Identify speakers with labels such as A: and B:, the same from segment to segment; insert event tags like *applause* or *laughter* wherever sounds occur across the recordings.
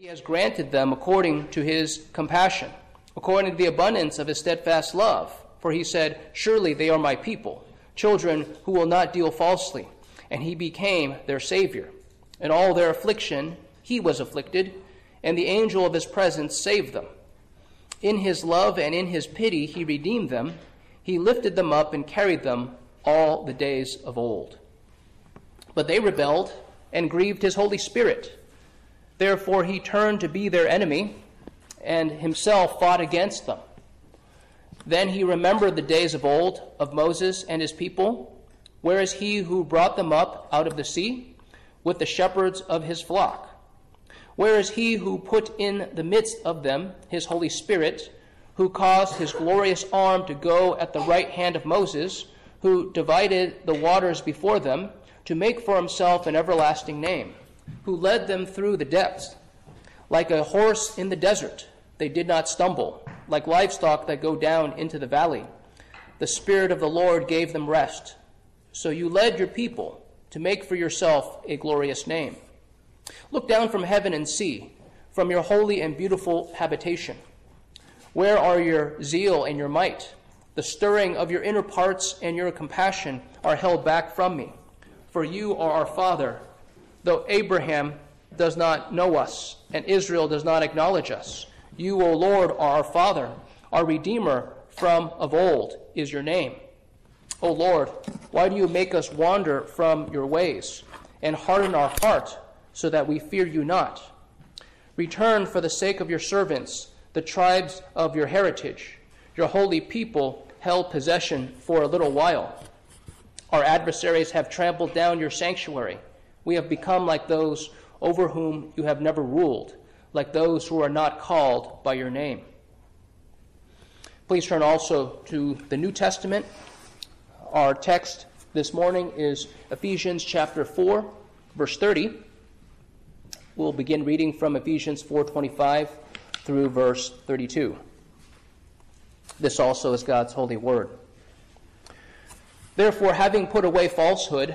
A: He has granted them according to his compassion, according to the abundance of his steadfast love. For he said, Surely they are my people, children who will not deal falsely. And he became their Savior. In all their affliction, he was afflicted, and the angel of his presence saved them. In his love and in his pity, he redeemed them. He lifted them up and carried them all the days of old. But they rebelled and grieved his Holy Spirit. Therefore, he turned to be their enemy and himself fought against them. Then he remembered the days of old of Moses and his people, where is he who brought them up out of the sea with the shepherds of his flock? Where is he who put in the midst of them his Holy Spirit, who caused his glorious arm to go at the right hand of Moses, who divided the waters before them, to make for himself an everlasting name, who led them through the depths? Like a horse in the desert, they did not stumble, like livestock that go down into the valley. The Spirit of the Lord gave them rest. So you led your people to make for yourself a glorious name. Look down from heaven and see, from your holy and beautiful habitation. Where are your zeal and your might? The stirring of your inner parts and your compassion are held back from me. For you are our Father, though Abraham does not know us and Israel does not acknowledge us. You, O Lord, are our Father, our Redeemer from of old is your name. O Lord, why do you make us wander from your ways and harden our heart so that we fear you not? Return for the sake of your servants, the tribes of your heritage. Your holy people held possession for a little while. Our adversaries have trampled down your sanctuary. We have become like those over whom you have never ruled, like those who are not called by your name. Please turn also to the New Testament. Our text this morning is Ephesians chapter 4, verse 30. We'll begin reading from Ephesians 4:25 through verse 32. This also is God's holy word. Therefore, having put away falsehood,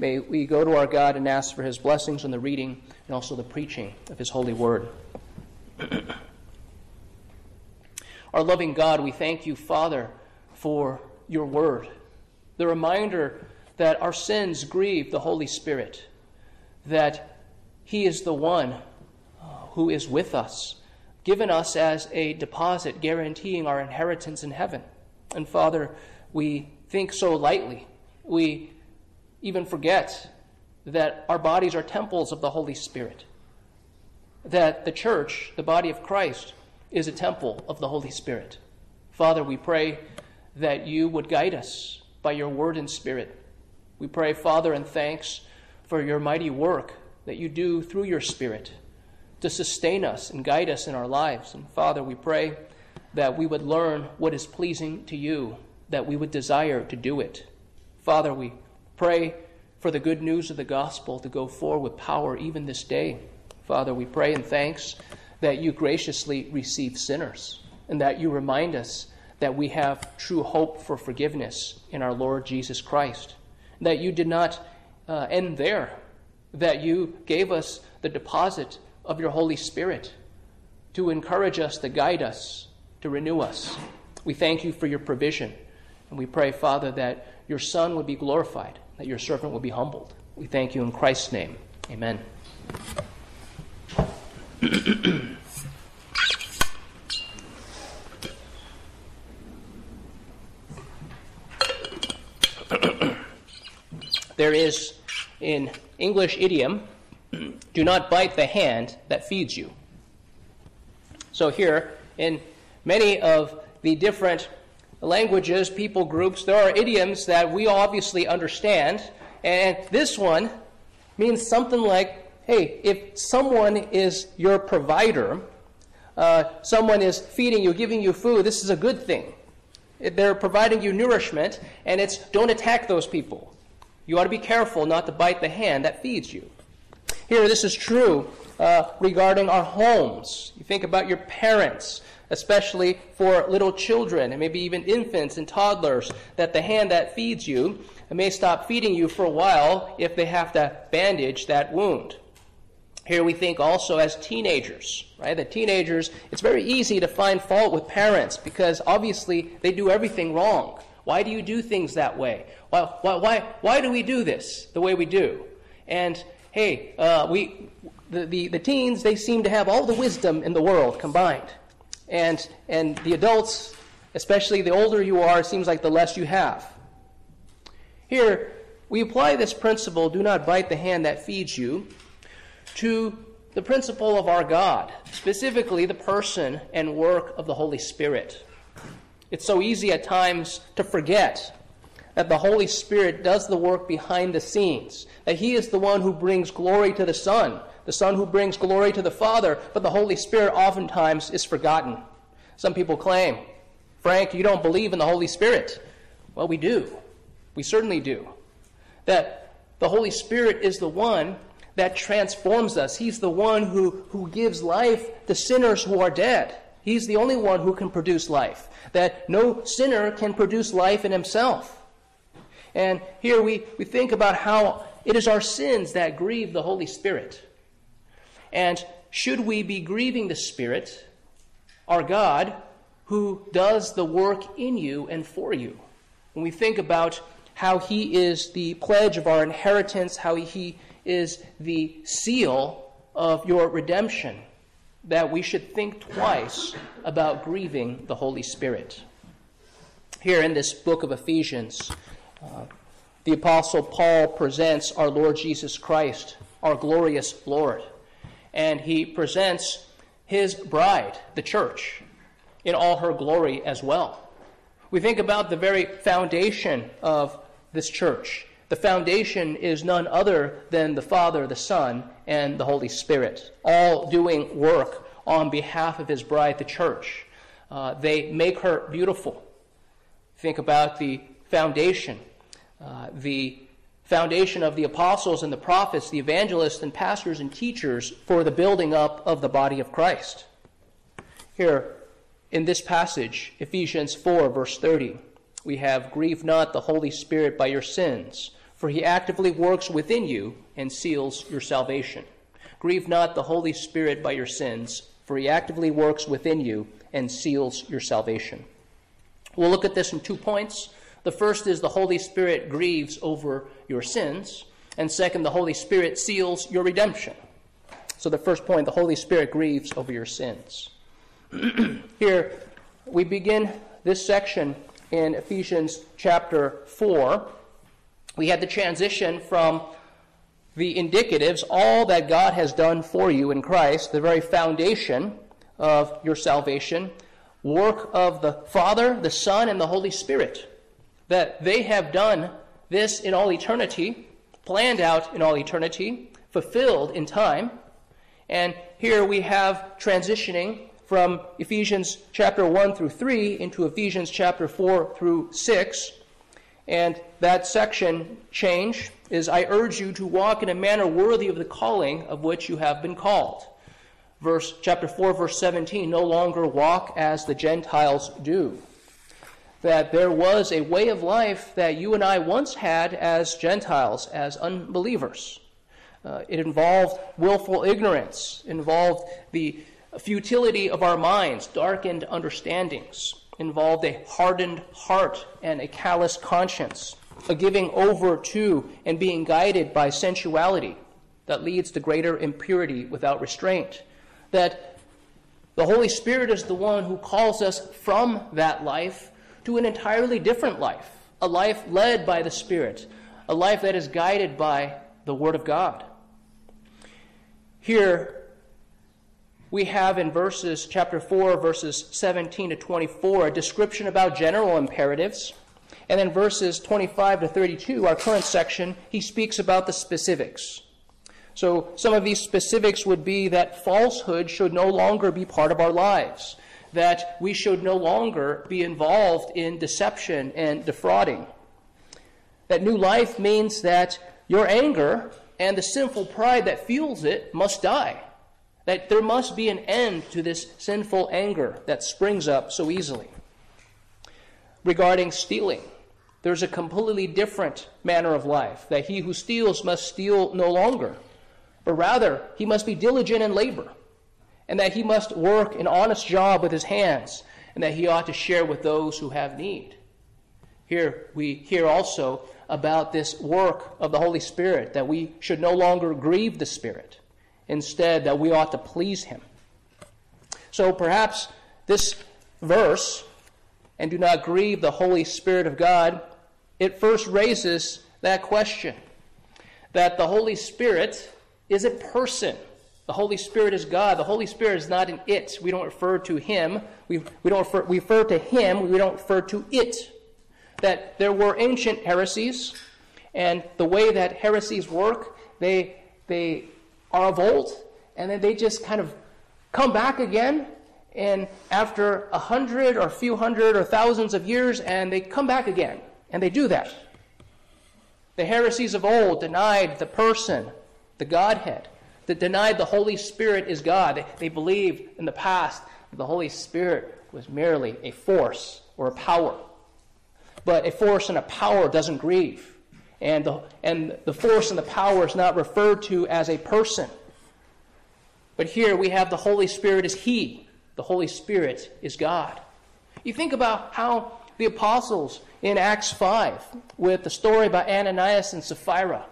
A: May we go to our God and ask for his blessings on the reading and also the preaching of his holy word. *clears throat* our loving God, we thank you, Father, for your word, the reminder that our sins grieve the Holy Spirit, that he is the one uh, who is with us, given us as a deposit guaranteeing our inheritance in heaven. And Father, we think so lightly. We even forget that our bodies are temples of the Holy Spirit, that the church, the body of Christ, is a temple of the Holy Spirit. Father, we pray that you would guide us by your word and spirit. We pray, Father, and thanks for your mighty work that you do through your spirit to sustain us and guide us in our lives. And Father, we pray that we would learn what is pleasing to you, that we would desire to do it. Father, we pray for the good news of the gospel to go forward with power even this day. Father, we pray in thanks that you graciously receive sinners and that you remind us that we have true hope for forgiveness in our Lord Jesus Christ. That you did not uh, end there, that you gave us the deposit of your Holy Spirit to encourage us, to guide us, to renew us. We thank you for your provision. And we pray, Father, that your Son would be glorified, that your servant will be humbled. We thank you in Christ's name. Amen. *clears throat* there is in English idiom, do not bite the hand that feeds you. So, here in many of the different languages, people groups, there are idioms that we obviously understand. And this one means something like hey, if someone is your provider, uh, someone is feeding you, giving you food, this is a good thing. They're providing you nourishment, and it's don't attack those people. You ought to be careful not to bite the hand that feeds you. Here, this is true uh, regarding our homes. You think about your parents, especially for little children, and maybe even infants and toddlers, that the hand that feeds you may stop feeding you for a while if they have to bandage that wound. Here we think also as teenagers, right? The teenagers, it's very easy to find fault with parents because obviously they do everything wrong. Why do you do things that way? Why, why, why, why do we do this the way we do? And hey, uh, we, the, the, the teens, they seem to have all the wisdom in the world combined. And, and the adults, especially the older you are, seems like the less you have. Here, we apply this principle do not bite the hand that feeds you to the principle of our God, specifically the person and work of the Holy Spirit. It's so easy at times to forget that the Holy Spirit does the work behind the scenes, that He is the one who brings glory to the Son, the Son who brings glory to the Father, but the Holy Spirit oftentimes is forgotten. Some people claim, Frank, you don't believe in the Holy Spirit. Well, we do. We certainly do. That the Holy Spirit is the one that transforms us. He's the one who, who gives life to sinners who are dead. He's the only one who can produce life. That no sinner can produce life in himself. And here we, we think about how it is our sins that grieve the Holy Spirit. And should we be grieving the Spirit, our God, who does the work in you and for you? When we think about how He is the pledge of our inheritance, how He is the seal of your redemption, that we should think twice about grieving the Holy Spirit. Here in this book of Ephesians, uh, the Apostle Paul presents our Lord Jesus Christ, our glorious Lord, and he presents his bride, the church, in all her glory as well. We think about the very foundation of this church the foundation is none other than the Father, the Son, and the Holy Spirit, all doing work on behalf of his bride, the church. Uh, they make her beautiful. Think about the foundation, uh, the foundation of the apostles and the prophets, the evangelists and pastors and teachers for the building up of the body of Christ. Here, in this passage, Ephesians 4, verse 30, we have, Grieve not the Holy Spirit by your sins for he actively works within you and seals your salvation. Grieve not the Holy Spirit by your sins, for he actively works within you and seals your salvation. We'll look at this in two points. The first is the Holy Spirit grieves over your sins, and second, the Holy Spirit seals your redemption. So, the first point, the Holy Spirit grieves over your sins. *clears throat* Here, we begin this section in Ephesians chapter 4 we had the transition from the indicatives, all that God has done for you in Christ, the very foundation of your salvation, work of the Father, the Son, and the Holy Spirit. That they have done this in all eternity, planned out in all eternity, fulfilled in time. And here we have transitioning from Ephesians chapter 1 through 3 into Ephesians chapter 4 through 6 and that section change is I urge you to walk in a manner worthy of the calling of which you have been called. Verse chapter 4 verse 17 no longer walk as the Gentiles do. That there was a way of life that you and I once had as Gentiles, as unbelievers. Uh, it involved willful ignorance, involved the futility of our minds, darkened understandings involved a hardened heart and a callous conscience, a giving over to and being guided by sensuality that leads to greater impurity without restraint. That the Holy Spirit is the one who calls us from that life to an entirely different life, a life led by the Spirit, a life that is guided by the Word of God. Here, we have in verses chapter 4 verses 17 to 24 a description about general imperatives. And then verses 25 to 32 our current section he speaks about the specifics. So some of these specifics would be that falsehood should no longer be part of our lives that we should no longer be involved in deception and defrauding. That new life means that your anger and the sinful pride that fuels it must die. That there must be an end to this sinful anger that springs up so easily. Regarding stealing, there's a completely different manner of life that he who steals must steal no longer, but rather he must be diligent in labor, and that he must work an honest job with his hands, and that he ought to share with those who have need. Here we hear also about this work of the Holy Spirit, that we should no longer grieve the Spirit instead that we ought to please him. So perhaps this verse, and do not grieve the Holy Spirit of God, it first raises that question that the Holy Spirit is a person. The Holy Spirit is God. The Holy Spirit is not an it. We don't refer to Him. We, we don't refer, we refer to Him. We don't refer to it. That there were ancient heresies, and the way that heresies work, they, they are of old, and then they just kind of come back again, and after a hundred or a few hundred or thousands of years, and they come back again, and they do that. The heresies of old denied the person, the Godhead, that denied the Holy Spirit is God. They, believed in the past that the Holy Spirit was merely a force or a power. But a force and a power doesn't grieve. And the, and the force and the power is not referred to as a person. But here we have the Holy Spirit is He. The Holy Spirit is God. You think about how the apostles in Acts 5, with the story about Ananias and Sapphira,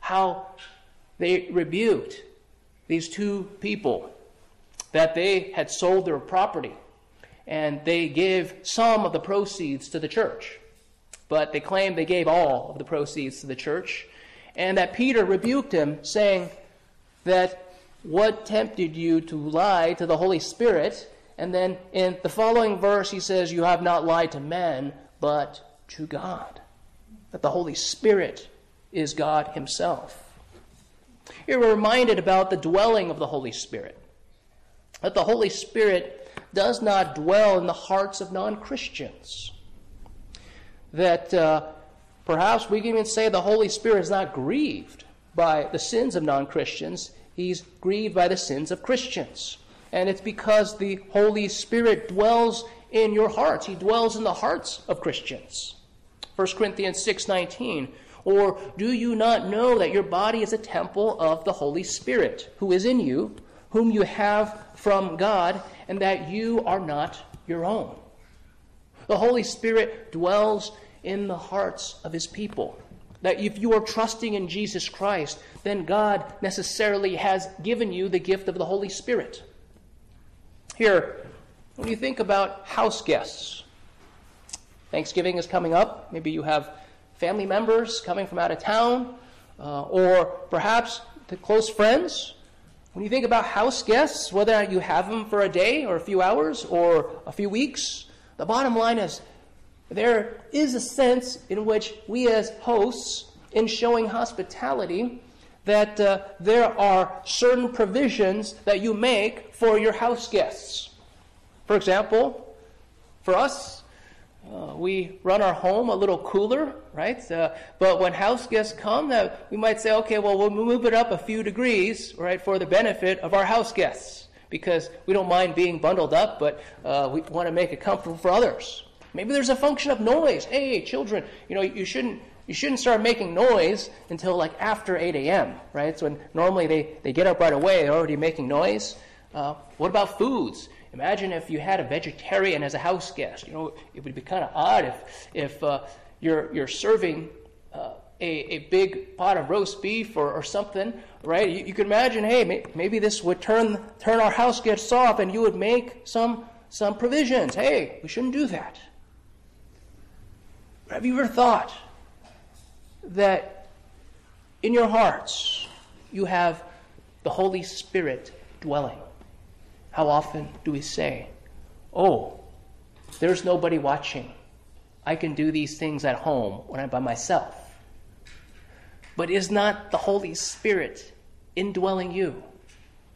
A: how they rebuked these two people that they had sold their property and they gave some of the proceeds to the church but they claimed they gave all of the proceeds to the church, and that Peter rebuked him, saying that what tempted you to lie to the Holy Spirit? And then in the following verse, he says, You have not lied to men, but to God. That the Holy Spirit is God Himself. Here we're reminded about the dwelling of the Holy Spirit. That the Holy Spirit does not dwell in the hearts of non Christians that uh, perhaps we can even say the Holy Spirit is not grieved by the sins of non Christians, he's grieved by the sins of Christians. And it's because the Holy Spirit dwells in your hearts. He dwells in the hearts of Christians. 1 Corinthians 6:19 Or do you not know that your body is a temple of the Holy Spirit who is in you, whom you have from God, and that you are not your own? The Holy Spirit dwells in the hearts of his people. That if you are trusting in Jesus Christ, then God necessarily has given you the gift of the Holy Spirit. Here, when you think about house guests, Thanksgiving is coming up. Maybe you have family members coming from out of town, uh, or perhaps the close friends. When you think about house guests, whether you have them for a day or a few hours or a few weeks, the bottom line is there is a sense in which we, as hosts, in showing hospitality, that uh, there are certain provisions that you make for your house guests. For example, for us, uh, we run our home a little cooler, right? Uh, but when house guests come, uh, we might say, okay, well, we'll move it up a few degrees, right, for the benefit of our house guests, because we don't mind being bundled up, but uh, we want to make it comfortable for others. Maybe there's a function of noise. Hey, children, you know, you shouldn't you shouldn't start making noise until like after 8 a.m., right? So when normally they, they get up right away, they're already making noise. Uh, what about foods? Imagine if you had a vegetarian as a house guest. You know, it would be kind of odd if, if uh, you're, you're serving uh, a, a big pot of roast beef or, or something, right? You, you could imagine, hey, may, maybe this would turn, turn our house guests off and you would make some, some provisions. Hey, we shouldn't do that. Have you ever thought that in your hearts you have the Holy Spirit dwelling. How often do we say, Oh, there's nobody watching. I can do these things at home when I'm by myself. But is not the Holy Spirit indwelling you?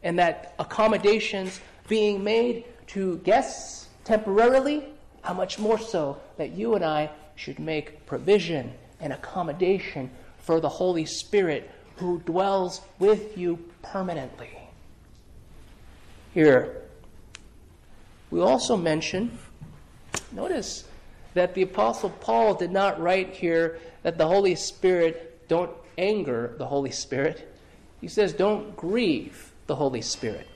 A: And that accommodations being made to guests temporarily, how much more so that you and I should make provision and accommodation for the Holy Spirit who dwells with you permanently. Here, we also mention, notice that the Apostle Paul did not write here that the Holy Spirit don't anger the Holy Spirit. He says, don't grieve the Holy Spirit.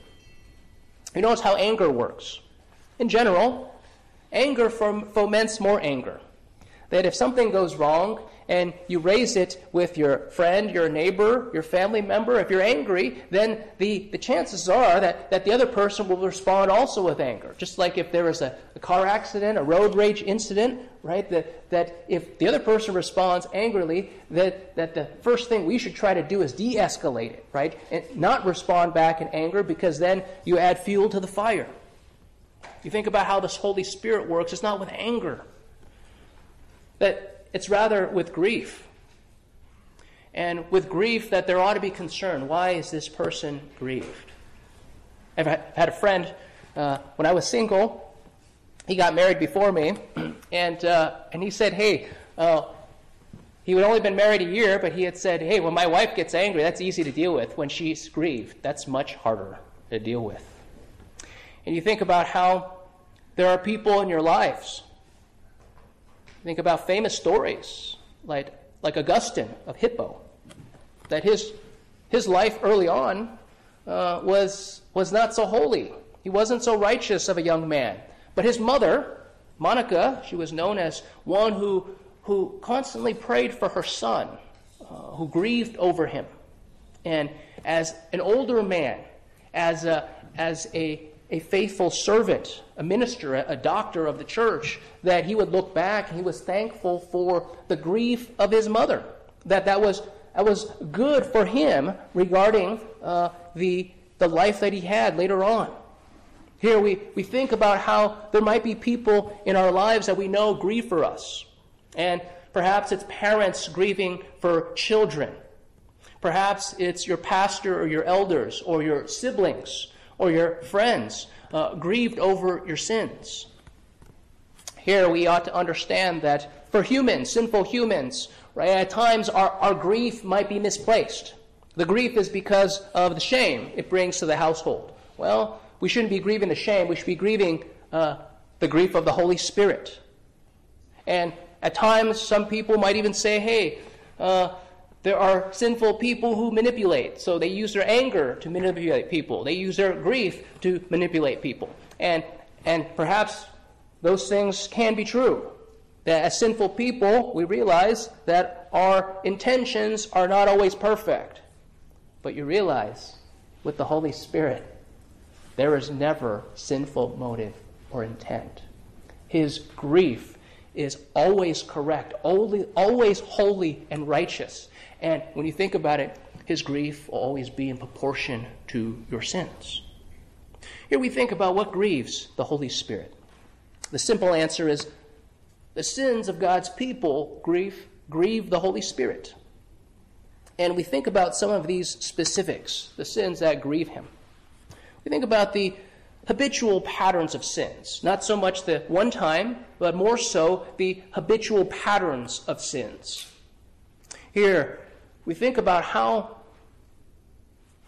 A: You notice how anger works. In general, anger foments more anger. That if something goes wrong and you raise it with your friend, your neighbor, your family member, if you're angry, then the, the chances are that, that the other person will respond also with anger. Just like if there was a, a car accident, a road rage incident, right? That, that if the other person responds angrily, that, that the first thing we should try to do is de escalate it, right? And not respond back in anger because then you add fuel to the fire. You think about how this Holy Spirit works, it's not with anger. That it's rather with grief. And with grief, that there ought to be concern. Why is this person grieved? I've had a friend, uh, when I was single, he got married before me, *clears throat* and, uh, and he said, Hey, uh, he had only been married a year, but he had said, Hey, when my wife gets angry, that's easy to deal with. When she's grieved, that's much harder to deal with. And you think about how there are people in your lives Think about famous stories like, like Augustine of Hippo, that his, his life early on uh, was, was not so holy. He wasn't so righteous of a young man. But his mother, Monica, she was known as one who, who constantly prayed for her son, uh, who grieved over him. And as an older man, as a, as a a faithful servant, a minister, a doctor of the church, that he would look back and he was thankful for the grief of his mother. That that was, that was good for him regarding uh, the, the life that he had later on. Here we, we think about how there might be people in our lives that we know grieve for us. And perhaps it's parents grieving for children. Perhaps it's your pastor or your elders or your siblings or your friends uh, grieved over your sins. Here we ought to understand that for humans, sinful humans, right, at times our, our grief might be misplaced. The grief is because of the shame it brings to the household. Well, we shouldn't be grieving the shame, we should be grieving uh, the grief of the Holy Spirit. And at times, some people might even say, hey, uh, there are sinful people who manipulate. So they use their anger to manipulate people. They use their grief to manipulate people. And, and perhaps those things can be true. That as sinful people, we realize that our intentions are not always perfect. But you realize with the Holy Spirit, there is never sinful motive or intent. His grief is always correct, always holy and righteous. And when you think about it, his grief will always be in proportion to your sins. Here we think about what grieves the Holy Spirit. The simple answer is the sins of God's people grieve, grieve the Holy Spirit. And we think about some of these specifics, the sins that grieve him. We think about the habitual patterns of sins, not so much the one time, but more so the habitual patterns of sins. Here, we think about how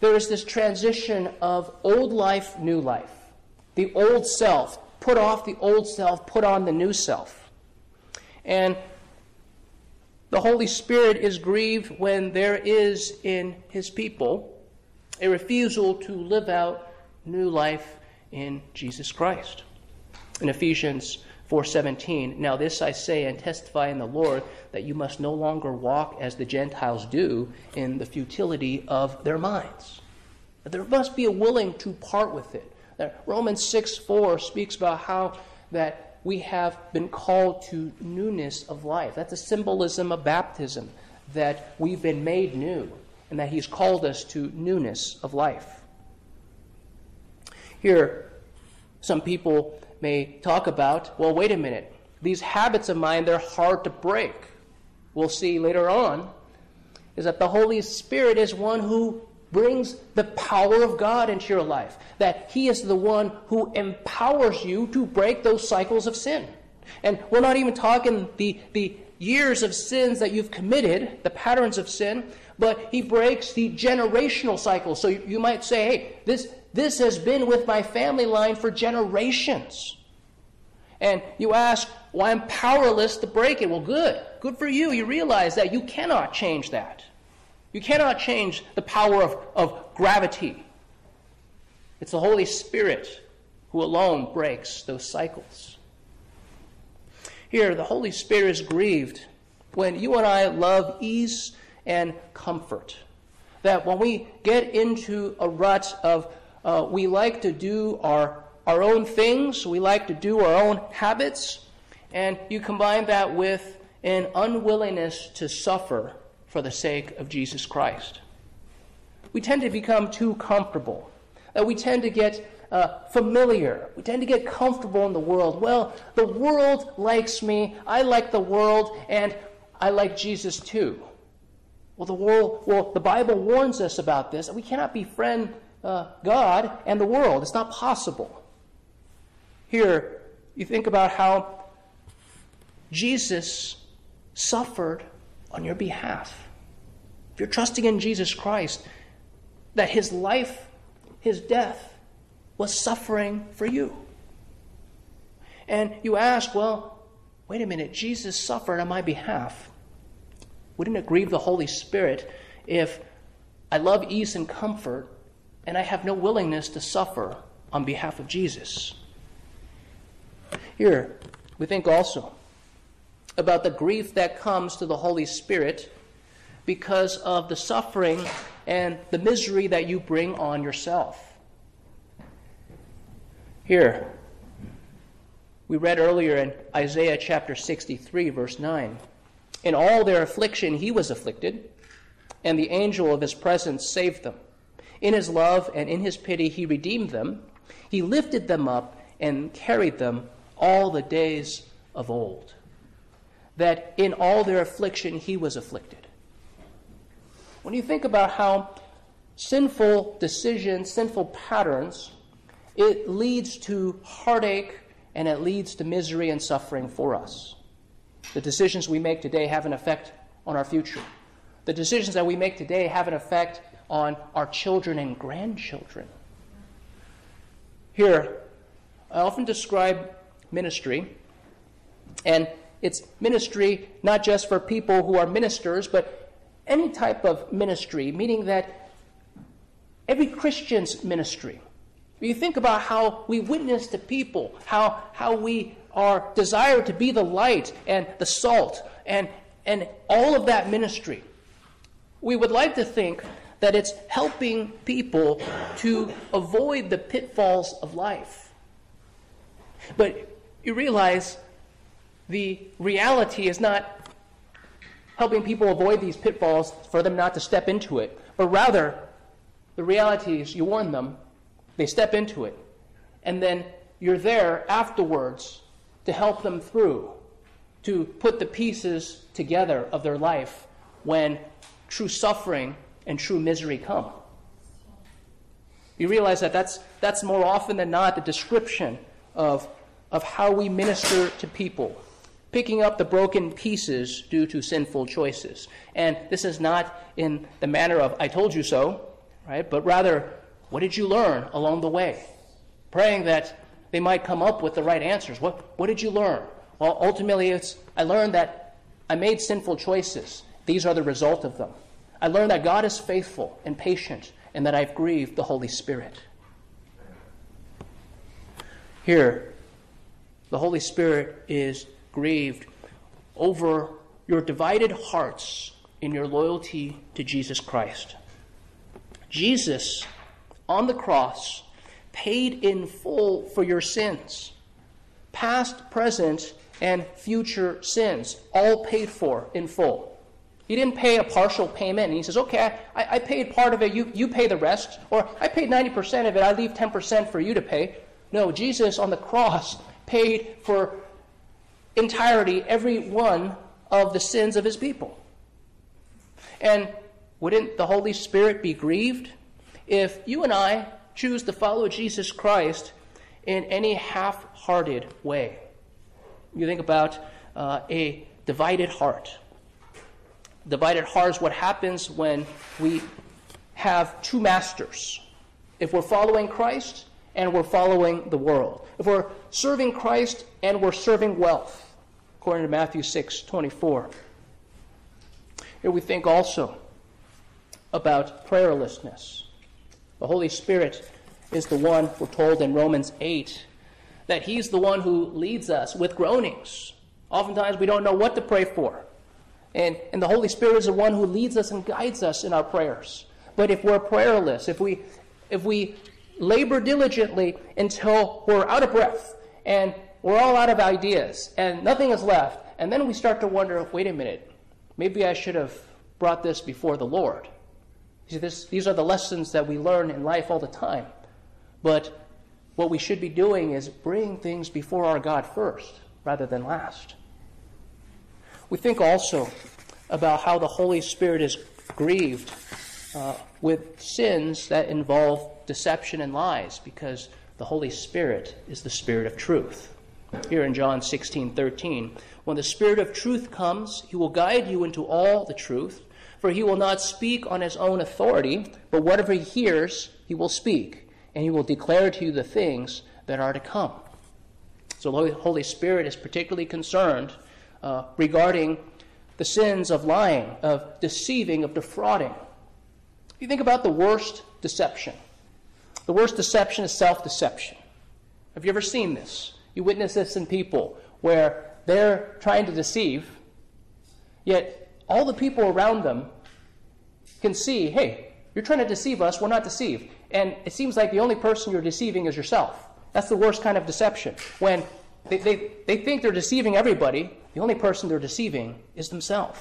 A: there is this transition of old life, new life. The old self, put off the old self, put on the new self. And the Holy Spirit is grieved when there is in his people a refusal to live out new life in Jesus Christ. In Ephesians 4:17 Now this I say and testify in the Lord that you must no longer walk as the Gentiles do in the futility of their minds. There must be a willing to part with it. That Romans 6:4 speaks about how that we have been called to newness of life. That's a symbolism of baptism. that we've been made new and that He's called us to newness of life. Here, some people may talk about well, wait a minute, these habits of mine, they're hard to break. We'll see later on is that the Holy Spirit is one who brings the power of God into your life. That He is the one who empowers you to break those cycles of sin. And we're not even talking the, the years of sins that you've committed, the patterns of sin, but He breaks the generational cycle. So you, you might say, hey, this, this has been with my family line for generations. And you ask, well, I'm powerless to break it. Well, good. Good for you. You realize that you cannot change that. You cannot change the power of, of gravity. It's the Holy Spirit who alone breaks those cycles. Here, the Holy Spirit is grieved when you and I love ease and comfort. That when we get into a rut of uh, we like to do our, our own things, we like to do our own habits, and you combine that with an unwillingness to suffer for the sake of Jesus Christ. We tend to become too comfortable. Uh, we tend to get uh, familiar. We tend to get comfortable in the world. Well, the world likes me. I like the world, and I like Jesus too. Well, the world. Well, the Bible warns us about this. We cannot befriend uh, God and the world. It's not possible. Here, you think about how Jesus suffered on your behalf. If you're trusting in Jesus Christ, that his life, his death, was suffering for you. And you ask, well, wait a minute, Jesus suffered on my behalf. Wouldn't it grieve the Holy Spirit if I love ease and comfort and I have no willingness to suffer on behalf of Jesus. Here, we think also about the grief that comes to the Holy Spirit because of the suffering and the misery that you bring on yourself. Here, we read earlier in Isaiah chapter 63, verse 9 In all their affliction he was afflicted, and the angel of his presence saved them. In his love and in his pity, he redeemed them. He lifted them up and carried them all the days of old. That in all their affliction, he was afflicted. When you think about how sinful decisions, sinful patterns, it leads to heartache and it leads to misery and suffering for us. The decisions we make today have an effect on our future. The decisions that we make today have an effect on our children and grandchildren. Here, I often describe ministry, and it's ministry not just for people who are ministers, but any type of ministry, meaning that every Christian's ministry. You think about how we witness to people, how, how we are desired to be the light and the salt, and, and all of that ministry. We would like to think that it's helping people to avoid the pitfalls of life. But you realize the reality is not helping people avoid these pitfalls for them not to step into it, but rather the reality is you warn them, they step into it, and then you're there afterwards to help them through, to put the pieces together of their life when true suffering and true misery come. You realize that that's, that's more often than not the description of, of how we minister to people, picking up the broken pieces due to sinful choices. And this is not in the manner of, I told you so, right? But rather, what did you learn along the way? Praying that they might come up with the right answers. What, what did you learn? Well, ultimately, it's, I learned that I made sinful choices. These are the result of them. I learned that God is faithful and patient and that I've grieved the Holy Spirit. Here, the Holy Spirit is grieved over your divided hearts in your loyalty to Jesus Christ. Jesus, on the cross, paid in full for your sins past, present, and future sins, all paid for in full. He didn't pay a partial payment and he says, okay, I, I paid part of it, you, you pay the rest. Or I paid 90% of it, I leave 10% for you to pay. No, Jesus on the cross paid for entirety every one of the sins of his people. And wouldn't the Holy Spirit be grieved if you and I choose to follow Jesus Christ in any half hearted way? You think about uh, a divided heart. Divided heart is what happens when we have two masters. If we're following Christ and we're following the world. If we're serving Christ and we're serving wealth, according to Matthew 6 24. Here we think also about prayerlessness. The Holy Spirit is the one, we're told in Romans 8, that He's the one who leads us with groanings. Oftentimes we don't know what to pray for. And, and the Holy Spirit is the one who leads us and guides us in our prayers. But if we're prayerless, if we, if we labor diligently until we're out of breath and we're all out of ideas and nothing is left, and then we start to wonder wait a minute, maybe I should have brought this before the Lord. See, this, these are the lessons that we learn in life all the time. But what we should be doing is bringing things before our God first rather than last. We think also about how the Holy Spirit is grieved uh, with sins that involve deception and lies because the Holy Spirit is the Spirit of truth. Here in John 16 13, when the Spirit of truth comes, he will guide you into all the truth, for he will not speak on his own authority, but whatever he hears, he will speak, and he will declare to you the things that are to come. So the Holy Spirit is particularly concerned uh, regarding the sins of lying, of deceiving, of defrauding. You think about the worst deception. The worst deception is self deception. Have you ever seen this? You witness this in people where they're trying to deceive, yet all the people around them can see, hey, you're trying to deceive us, we're not deceived. And it seems like the only person you're deceiving is yourself. That's the worst kind of deception. When they, they, they think they're deceiving everybody, the only person they're deceiving is themselves.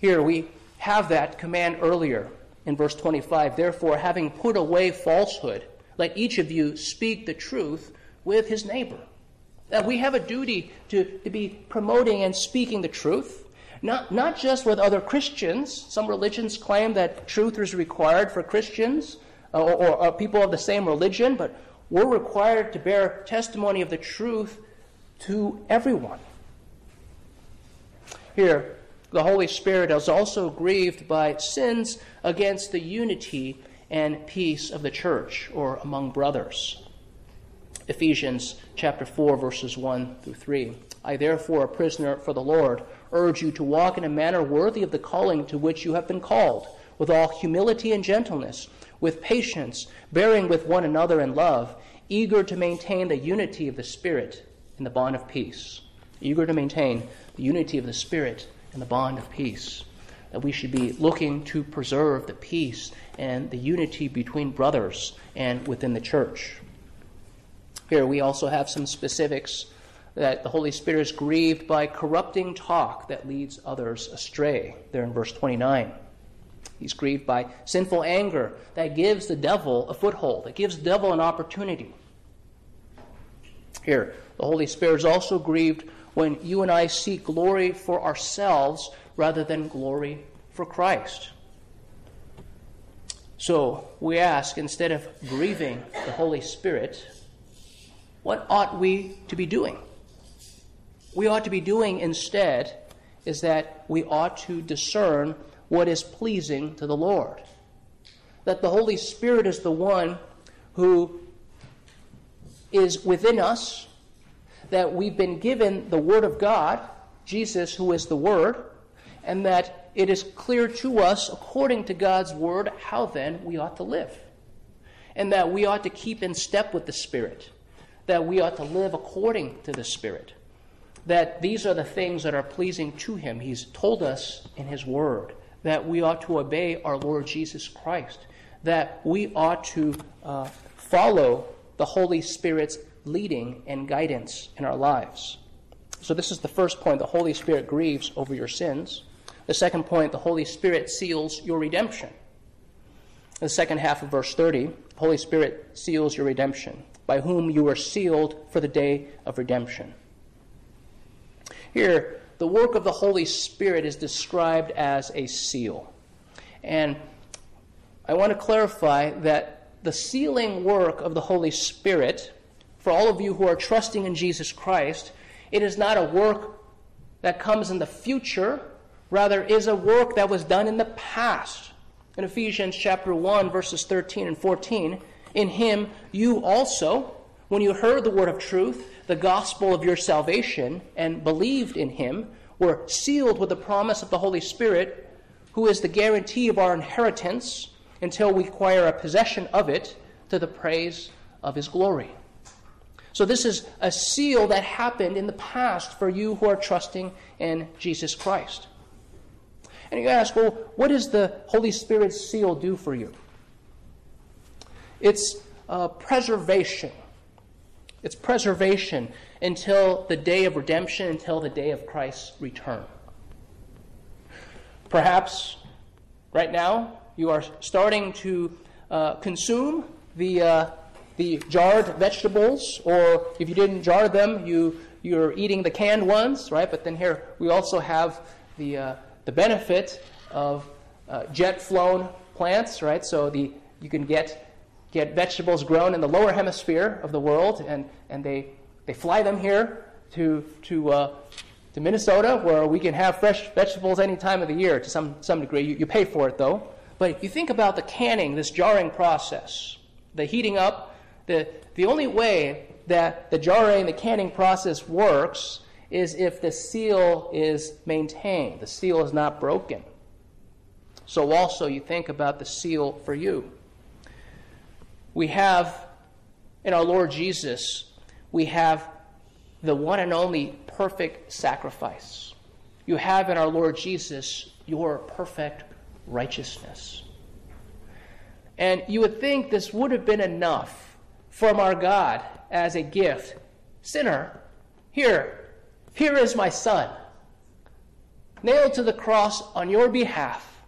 A: Here we have that command earlier in verse 25. Therefore, having put away falsehood, let each of you speak the truth with his neighbor. That we have a duty to, to be promoting and speaking the truth, not, not just with other Christians. Some religions claim that truth is required for Christians, uh, or, or, or people of the same religion, but we're required to bear testimony of the truth to everyone. Here, the Holy Spirit is also grieved by sins against the unity and peace of the church or among brothers. Ephesians chapter 4 verses 1 through 3. I therefore, a prisoner for the Lord, urge you to walk in a manner worthy of the calling to which you have been called, with all humility and gentleness with patience, bearing with one another in love, eager to maintain the unity of the Spirit in the bond of peace. Eager to maintain the unity of the Spirit in the bond of peace. That we should be looking to preserve the peace and the unity between brothers and within the church. Here we also have some specifics that the Holy Spirit is grieved by corrupting talk that leads others astray, there in verse 29. He's grieved by sinful anger that gives the devil a foothold, that gives the devil an opportunity. Here, the Holy Spirit is also grieved when you and I seek glory for ourselves rather than glory for Christ. So we ask, instead of grieving the Holy Spirit, what ought we to be doing? We ought to be doing instead is that we ought to discern what is pleasing to the Lord. That the Holy Spirit is the one who is within us, that we've been given the Word of God, Jesus, who is the Word, and that it is clear to us, according to God's Word, how then we ought to live. And that we ought to keep in step with the Spirit, that we ought to live according to the Spirit, that these are the things that are pleasing to Him. He's told us in His Word that we ought to obey our Lord Jesus Christ, that we ought to uh, follow the Holy Spirit's leading and guidance in our lives. So, this is the first point the Holy Spirit grieves over your sins. The second point, the Holy Spirit seals your redemption. In the second half of verse 30, the Holy Spirit seals your redemption, by whom you are sealed for the day of redemption. Here, the work of the Holy Spirit is described as a seal. And I want to clarify that the sealing work of the Holy Spirit, for all of you who are trusting in Jesus Christ, it is not a work that comes in the future, rather is a work that was done in the past. In Ephesians chapter 1 verses 13 and 14, in him you also when you heard the word of truth, the gospel of your salvation, and believed in him, were sealed with the promise of the Holy Spirit, who is the guarantee of our inheritance until we acquire a possession of it to the praise of his glory. So, this is a seal that happened in the past for you who are trusting in Jesus Christ. And you ask, well, what does the Holy Spirit's seal do for you? It's uh, preservation. It's preservation until the day of redemption, until the day of Christ's return. Perhaps right now you are starting to uh, consume the, uh, the jarred vegetables, or if you didn't jar them, you, you're eating the canned ones, right? But then here we also have the, uh, the benefit of uh, jet flown plants, right? So the, you can get, get vegetables grown in the lower hemisphere of the world, and, and they, they fly them here to, to, uh, to Minnesota, where we can have fresh vegetables any time of the year to some, some degree. You, you pay for it, though. But if you think about the canning, this jarring process, the heating up, the, the only way that the jarring, the canning process works is if the seal is maintained, the seal is not broken. So, also, you think about the seal for you. We have in our Lord Jesus, we have the one and only perfect sacrifice. You have in our Lord Jesus your perfect righteousness. And you would think this would have been enough from our God as a gift. Sinner, here, here is my son, nailed to the cross on your behalf.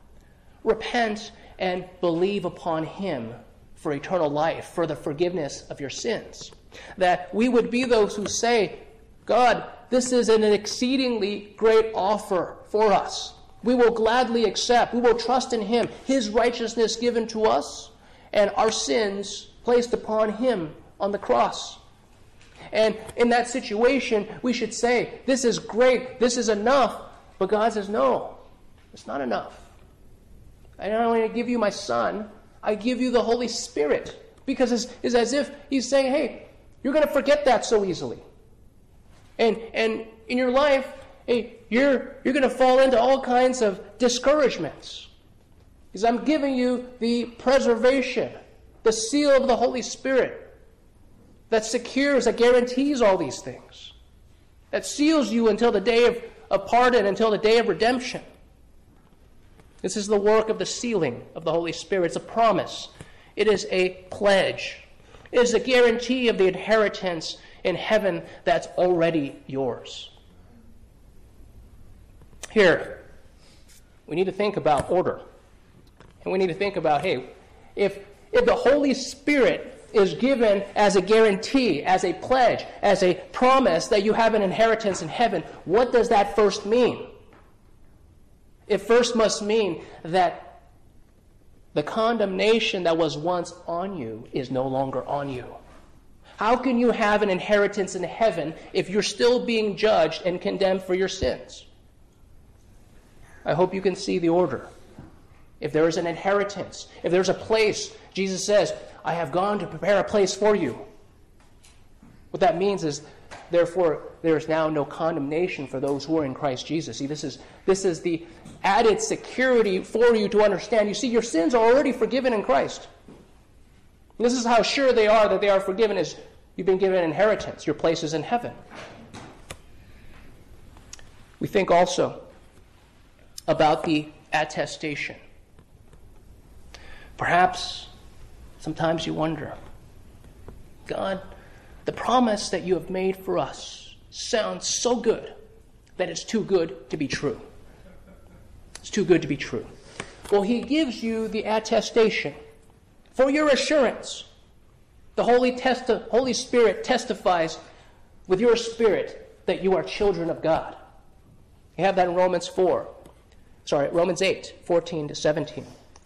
A: Repent and believe upon him for eternal life, for the forgiveness of your sins. That we would be those who say, God, this is an exceedingly great offer for us. We will gladly accept, we will trust in Him, His righteousness given to us, and our sins placed upon Him on the cross. And in that situation, we should say, This is great, this is enough. But God says, No, it's not enough. I don't want to give you my Son, I give you the Holy Spirit. Because it's, it's as if He's saying, Hey, you're going to forget that so easily. And, and in your life, hey, you're, you're going to fall into all kinds of discouragements. Because I'm giving you the preservation, the seal of the Holy Spirit that secures, that guarantees all these things, that seals you until the day of, of pardon, until the day of redemption. This is the work of the sealing of the Holy Spirit. It's a promise, it is a pledge, it is a guarantee of the inheritance in heaven that's already yours. Here, we need to think about order. And we need to think about hey, if, if the Holy Spirit is given as a guarantee, as a pledge, as a promise that you have an inheritance in heaven, what does that first mean? It first must mean that the condemnation that was once on you is no longer on you. How can you have an inheritance in heaven if you're still being judged and condemned for your sins? I hope you can see the order. If there is an inheritance, if there's a place, Jesus says, I have gone to prepare a place for you. What that means is, therefore, there is now no condemnation for those who are in Christ Jesus. See, this is, this is the added security for you to understand. You see, your sins are already forgiven in Christ. This is how sure they are that they are forgiven is you've been given inheritance. Your place is in heaven. We think also about the attestation. Perhaps sometimes you wonder, God, the promise that you have made for us sounds so good that it's too good to be true. It's too good to be true. Well, he gives you the attestation for your assurance. The Holy, Testi- Holy Spirit testifies with your spirit that you are children of God. You have that in Romans 4. Sorry, Romans 8, 14 to 17.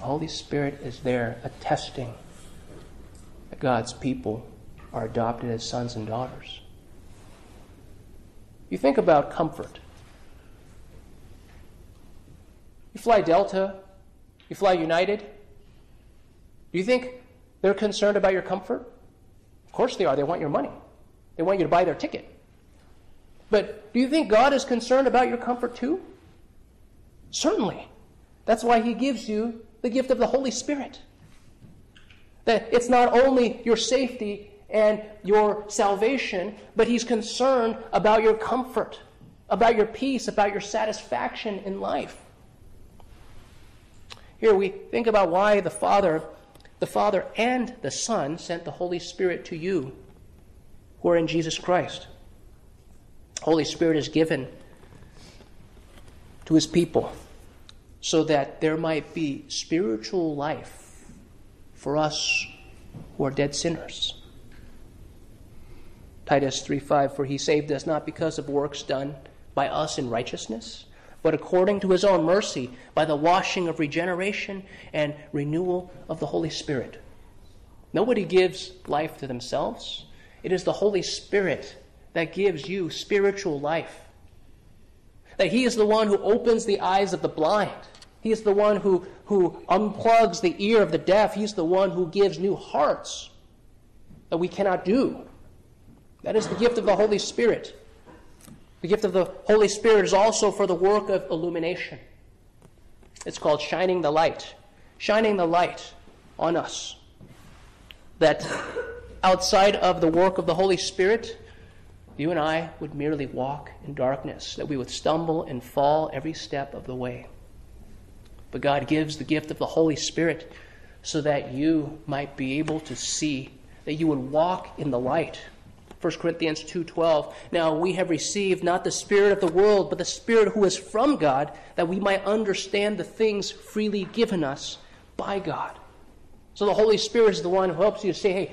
A: Holy Spirit is there attesting that God's people are adopted as sons and daughters. You think about comfort. You fly Delta, you fly United. Do you think they're concerned about your comfort? Of course they are. They want your money, they want you to buy their ticket. But do you think God is concerned about your comfort too? Certainly. That's why He gives you the gift of the Holy Spirit. That it's not only your safety and your salvation, but He's concerned about your comfort, about your peace, about your satisfaction in life. Here we think about why the Father, the Father and the Son sent the Holy Spirit to you who are in Jesus Christ. Holy Spirit is given to his people so that there might be spiritual life for us who are dead sinners. Titus 3:5 For he saved us not because of works done by us in righteousness, but according to his own mercy by the washing of regeneration and renewal of the Holy Spirit. Nobody gives life to themselves. It is the Holy Spirit that gives you spiritual life. That He is the one who opens the eyes of the blind. He is the one who, who unplugs the ear of the deaf. He's the one who gives new hearts that we cannot do. That is the gift of the Holy Spirit. The gift of the Holy Spirit is also for the work of illumination. It's called shining the light. Shining the light on us. That outside of the work of the Holy Spirit, you and I would merely walk in darkness, that we would stumble and fall every step of the way. But God gives the gift of the Holy Spirit so that you might be able to see, that you would walk in the light 1 Corinthians 2:12 Now we have received not the spirit of the world but the spirit who is from God that we might understand the things freely given us by God. So the Holy Spirit is the one who helps you to say, hey,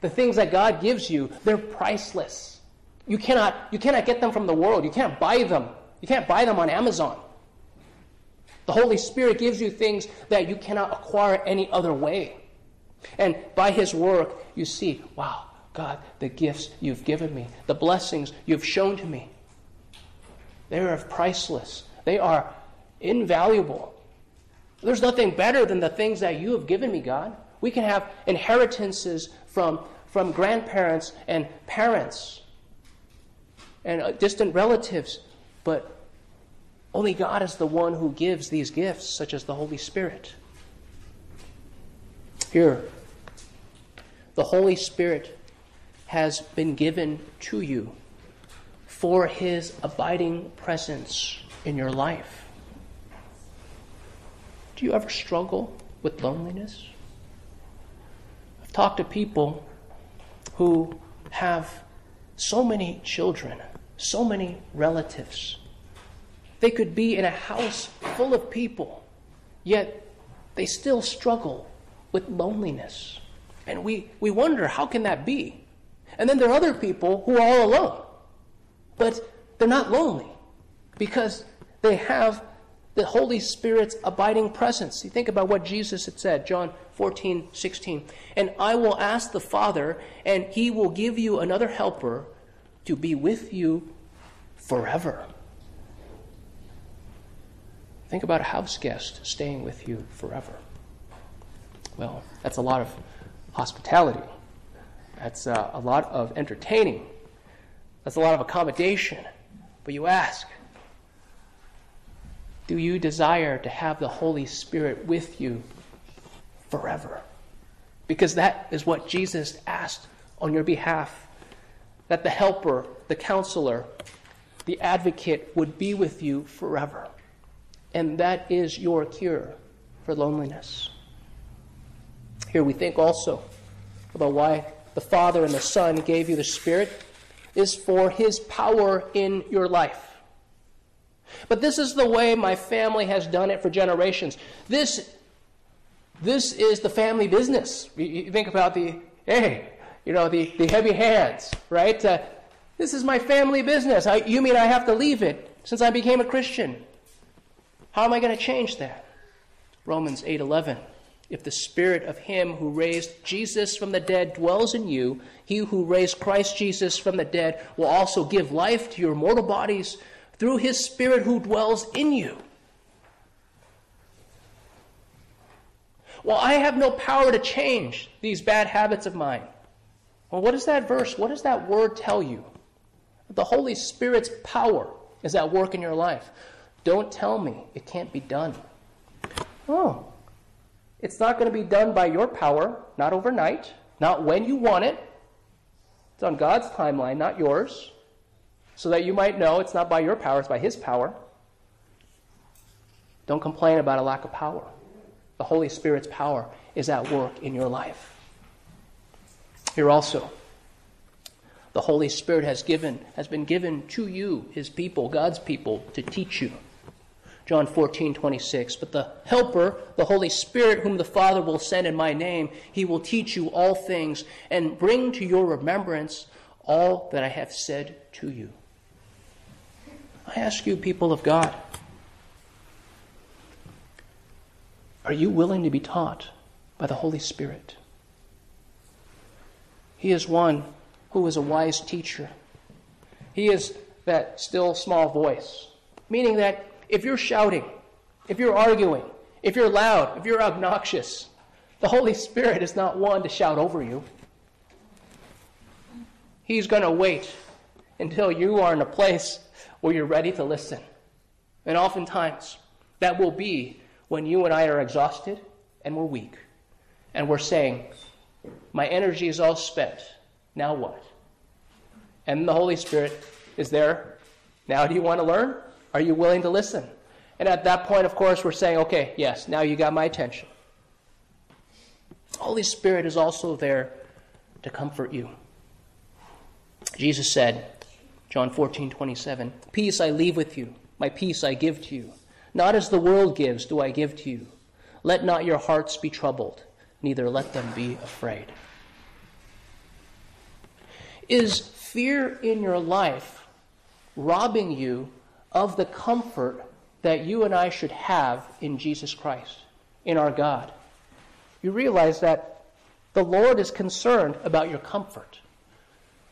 A: the things that God gives you, they're priceless. You cannot, you cannot get them from the world. You can't buy them. You can't buy them on Amazon. The Holy Spirit gives you things that you cannot acquire any other way. And by His work, you see, wow, God, the gifts you've given me, the blessings you've shown to me, they are priceless. They are invaluable. There's nothing better than the things that you have given me, God. We can have inheritances from, from grandparents and parents and uh, distant relatives, but only God is the one who gives these gifts, such as the Holy Spirit. Here, the Holy Spirit has been given to you for his abiding presence in your life. Do you ever struggle with loneliness? I've talked to people who have so many children, so many relatives. They could be in a house full of people, yet they still struggle with loneliness. And we, we wonder how can that be? And then there are other people who are all alone. But they're not lonely because they have the Holy Spirit's abiding presence. You think about what Jesus had said, John 14, 16. And I will ask the Father, and he will give you another helper to be with you forever. Think about a house guest staying with you forever. Well, that's a lot of hospitality. That's uh, a lot of entertaining. That's a lot of accommodation. But you ask, do you desire to have the Holy Spirit with you forever? Because that is what Jesus asked on your behalf that the helper, the counselor, the advocate would be with you forever. And that is your cure for loneliness. Here we think also about why the Father and the Son gave you the Spirit is for His power in your life. But this is the way my family has done it for generations. This, this is the family business. You think about the, hey, you know, the, the heavy hands, right? Uh, this is my family business. I, you mean I have to leave it since I became a Christian? How am I going to change that? Romans 8:11. If the spirit of him who raised Jesus from the dead dwells in you, he who raised Christ Jesus from the dead will also give life to your mortal bodies through his spirit who dwells in you. Well, I have no power to change these bad habits of mine. Well, what does that verse, what does that word tell you? The Holy Spirit's power is at work in your life. Don't tell me it can't be done. Oh, it's not going to be done by your power, not overnight, not when you want it. It's on God's timeline, not yours. So that you might know it's not by your power, it's by His power. Don't complain about a lack of power. The Holy Spirit's power is at work in your life. Here also, the Holy Spirit has given has been given to you, his people, God's people, to teach you. John 14, 26. But the Helper, the Holy Spirit, whom the Father will send in my name, he will teach you all things and bring to your remembrance all that I have said to you. I ask you, people of God, are you willing to be taught by the Holy Spirit? He is one who is a wise teacher. He is that still small voice, meaning that if you're shouting, if you're arguing, if you're loud, if you're obnoxious, the Holy Spirit is not one to shout over you. He's going to wait until you are in a place where you're ready to listen. And oftentimes, that will be when you and I are exhausted and we're weak. And we're saying, My energy is all spent. Now what? And the Holy Spirit is there. Now, do you want to learn? Are you willing to listen? And at that point, of course, we're saying, okay, yes, now you got my attention. Holy Spirit is also there to comfort you. Jesus said, John 14, 27, Peace I leave with you, my peace I give to you. Not as the world gives do I give to you. Let not your hearts be troubled, neither let them be afraid. Is fear in your life robbing you of the comfort that you and I should have in Jesus Christ, in our God? You realize that the Lord is concerned about your comfort.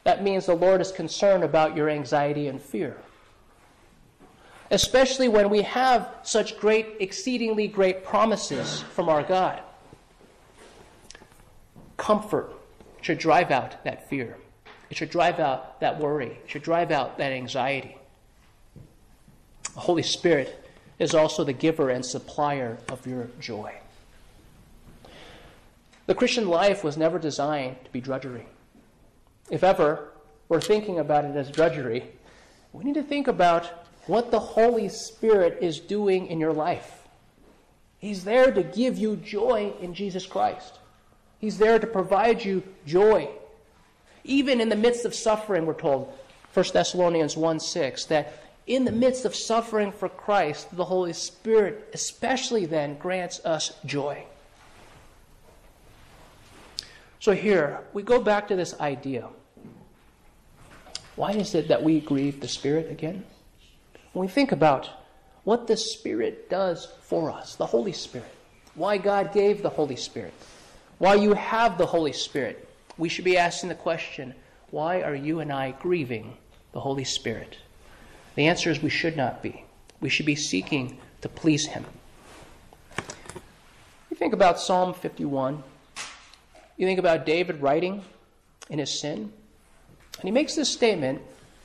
A: That means the Lord is concerned about your anxiety and fear. Especially when we have such great, exceedingly great promises from our God. Comfort should drive out that fear. It should drive out that worry. It should drive out that anxiety. The Holy Spirit is also the giver and supplier of your joy. The Christian life was never designed to be drudgery. If ever we're thinking about it as drudgery, we need to think about what the Holy Spirit is doing in your life. He's there to give you joy in Jesus Christ. He's there to provide you joy even in the midst of suffering, we're told, 1 Thessalonians 1 6, that in the midst of suffering for Christ, the Holy Spirit, especially then, grants us joy. So here, we go back to this idea. Why is it that we grieve the Spirit again? When we think about what the Spirit does for us, the Holy Spirit, why God gave the Holy Spirit, why you have the Holy Spirit, we should be asking the question why are you and I grieving the Holy Spirit? The answer is we should not be. We should be seeking to please Him. You think about Psalm 51. You think about David writing in his sin. And he makes this statement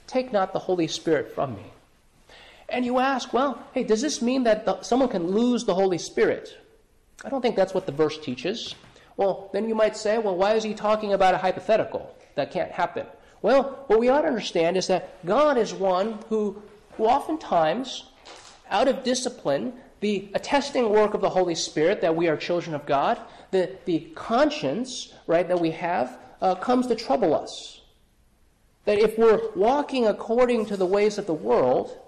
A: take not the Holy Spirit from me. And you ask, well, hey, does this mean that the, someone can lose the Holy Spirit? I don't think that's what the verse teaches. Well, then you might say, well, why is he talking about a hypothetical? That can't happen. Well, what we ought to understand is that God is one who, who oftentimes, out of discipline, the attesting work of the Holy Spirit that we are children of God, the, the conscience, right, that we have, uh, comes to trouble us. That if we're walking according to the ways of the world,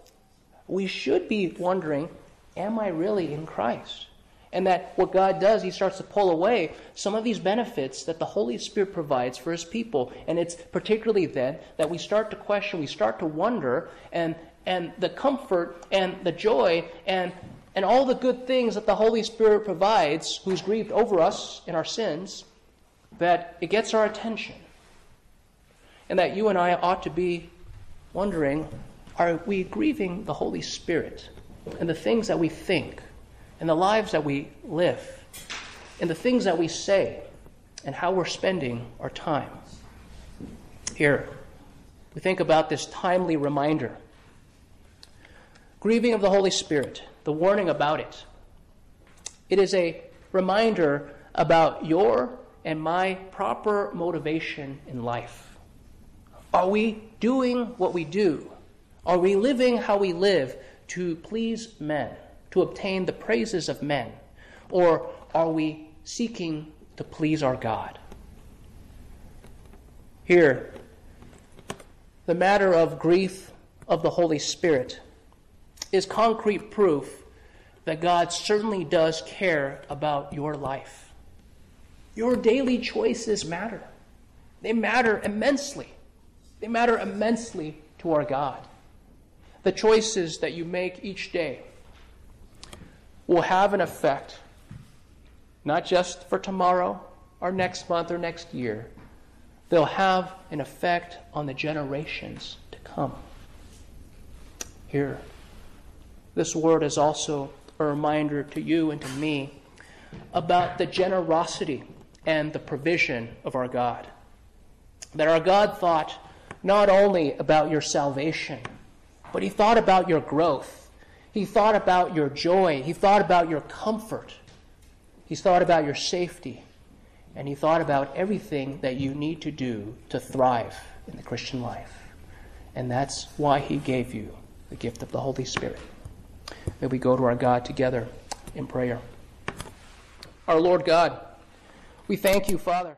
A: we should be wondering, am I really in Christ? And that what God does, He starts to pull away some of these benefits that the Holy Spirit provides for His people. And it's particularly then that we start to question, we start to wonder, and, and the comfort and the joy and, and all the good things that the Holy Spirit provides, who's grieved over us in our sins, that it gets our attention. And that you and I ought to be wondering are we grieving the Holy Spirit and the things that we think? And the lives that we live, and the things that we say, and how we're spending our time. Here, we think about this timely reminder grieving of the Holy Spirit, the warning about it. It is a reminder about your and my proper motivation in life. Are we doing what we do? Are we living how we live to please men? To obtain the praises of men? Or are we seeking to please our God? Here, the matter of grief of the Holy Spirit is concrete proof that God certainly does care about your life. Your daily choices matter. They matter immensely. They matter immensely to our God. The choices that you make each day will have an effect, not just for tomorrow or next month or next year, they'll have an effect on the generations to come. Here, this word is also a reminder to you and to me about the generosity and the provision of our God. That our God thought not only about your salvation, but He thought about your growth he thought about your joy. He thought about your comfort. He thought about your safety. And he thought about everything that you need to do to thrive in the Christian life. And that's why he gave you the gift of the Holy Spirit. May we go to our God together in prayer. Our Lord God, we thank you, Father.